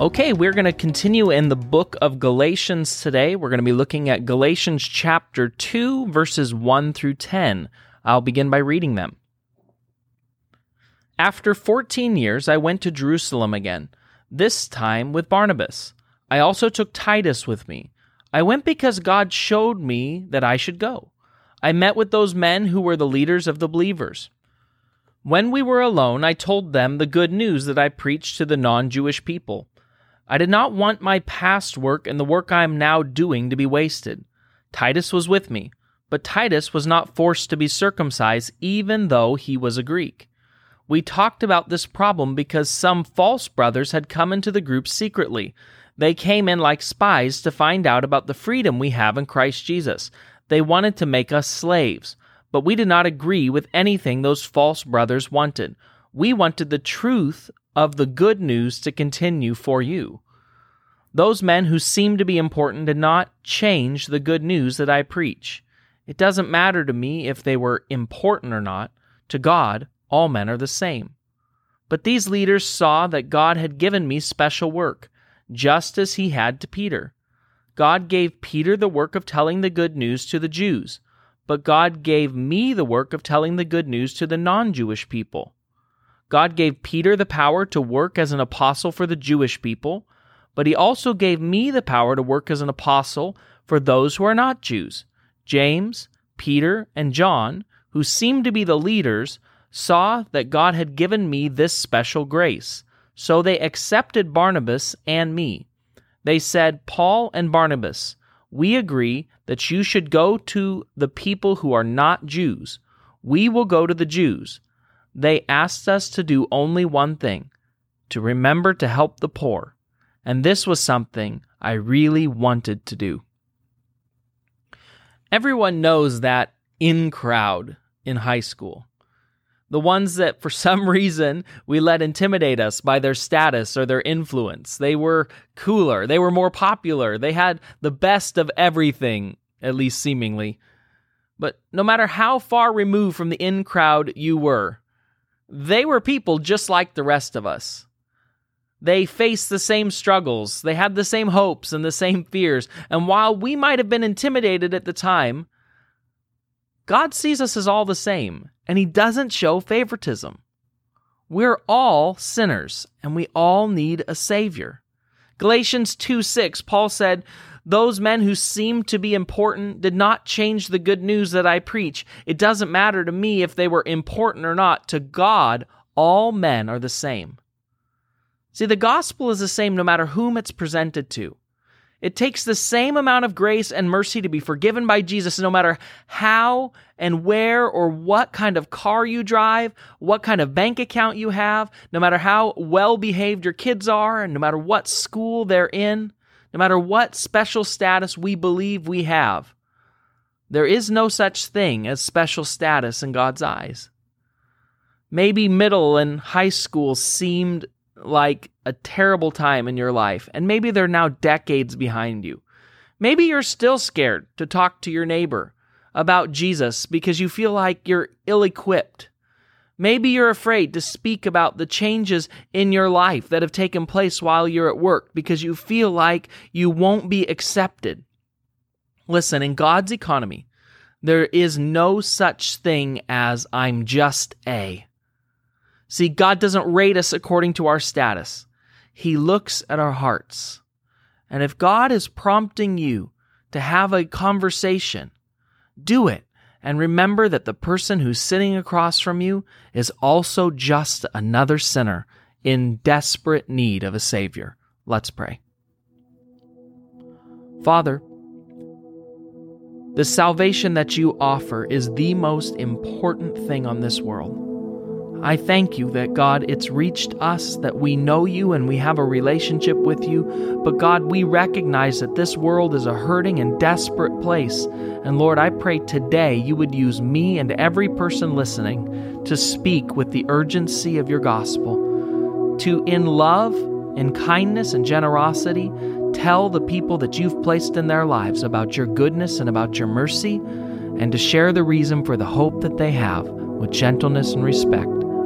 Okay, we're going to continue in the book of Galatians today. We're going to be looking at Galatians chapter 2, verses 1 through 10. I'll begin by reading them. After 14 years, I went to Jerusalem again, this time with Barnabas. I also took Titus with me. I went because God showed me that I should go. I met with those men who were the leaders of the believers. When we were alone, I told them the good news that I preached to the non Jewish people. I did not want my past work and the work I am now doing to be wasted. Titus was with me, but Titus was not forced to be circumcised even though he was a Greek. We talked about this problem because some false brothers had come into the group secretly. They came in like spies to find out about the freedom we have in Christ Jesus. They wanted to make us slaves, but we did not agree with anything those false brothers wanted. We wanted the truth of the good news to continue for you. Those men who seem to be important did not change the good news that I preach. It doesn't matter to me if they were important or not. To God, all men are the same. But these leaders saw that God had given me special work, just as he had to Peter. God gave Peter the work of telling the good news to the Jews, but God gave me the work of telling the good news to the non Jewish people. God gave Peter the power to work as an apostle for the Jewish people, but he also gave me the power to work as an apostle for those who are not Jews. James, Peter, and John, who seemed to be the leaders, saw that God had given me this special grace. So they accepted Barnabas and me. They said, Paul and Barnabas, we agree that you should go to the people who are not Jews. We will go to the Jews they asked us to do only one thing to remember to help the poor. And this was something I really wanted to do. Everyone knows that in crowd in high school. The ones that for some reason we let intimidate us by their status or their influence. They were cooler, they were more popular, they had the best of everything, at least seemingly. But no matter how far removed from the in crowd you were, they were people just like the rest of us. They faced the same struggles, they had the same hopes and the same fears. And while we might have been intimidated at the time, God sees us as all the same, and He doesn't show favoritism. We're all sinners, and we all need a Savior. Galatians 2 6, Paul said, those men who seemed to be important did not change the good news that I preach. It doesn't matter to me if they were important or not. To God, all men are the same. See, the gospel is the same no matter whom it's presented to. It takes the same amount of grace and mercy to be forgiven by Jesus, no matter how and where or what kind of car you drive, what kind of bank account you have, no matter how well behaved your kids are, and no matter what school they're in no matter what special status we believe we have, there is no such thing as special status in God's eyes. Maybe middle and high school seemed like a terrible time in your life, and maybe they're now decades behind you. Maybe you're still scared to talk to your neighbor about Jesus because you feel like you're ill equipped Maybe you're afraid to speak about the changes in your life that have taken place while you're at work because you feel like you won't be accepted. Listen, in God's economy, there is no such thing as I'm just a. See, God doesn't rate us according to our status, He looks at our hearts. And if God is prompting you to have a conversation, do it and remember that the person who's sitting across from you is also just another sinner in desperate need of a Savior. Let's pray. Father, the salvation that you offer is the most important thing on this world. I thank you that, God, it's reached us, that we know you and we have a relationship with you. But, God, we recognize that this world is a hurting and desperate place. And, Lord, I pray today you would use me and every person listening to speak with the urgency of your gospel, to, in love, in kindness, and generosity, tell the people that you've placed in their lives about your goodness and about your mercy, and to share the reason for the hope that they have with gentleness and respect.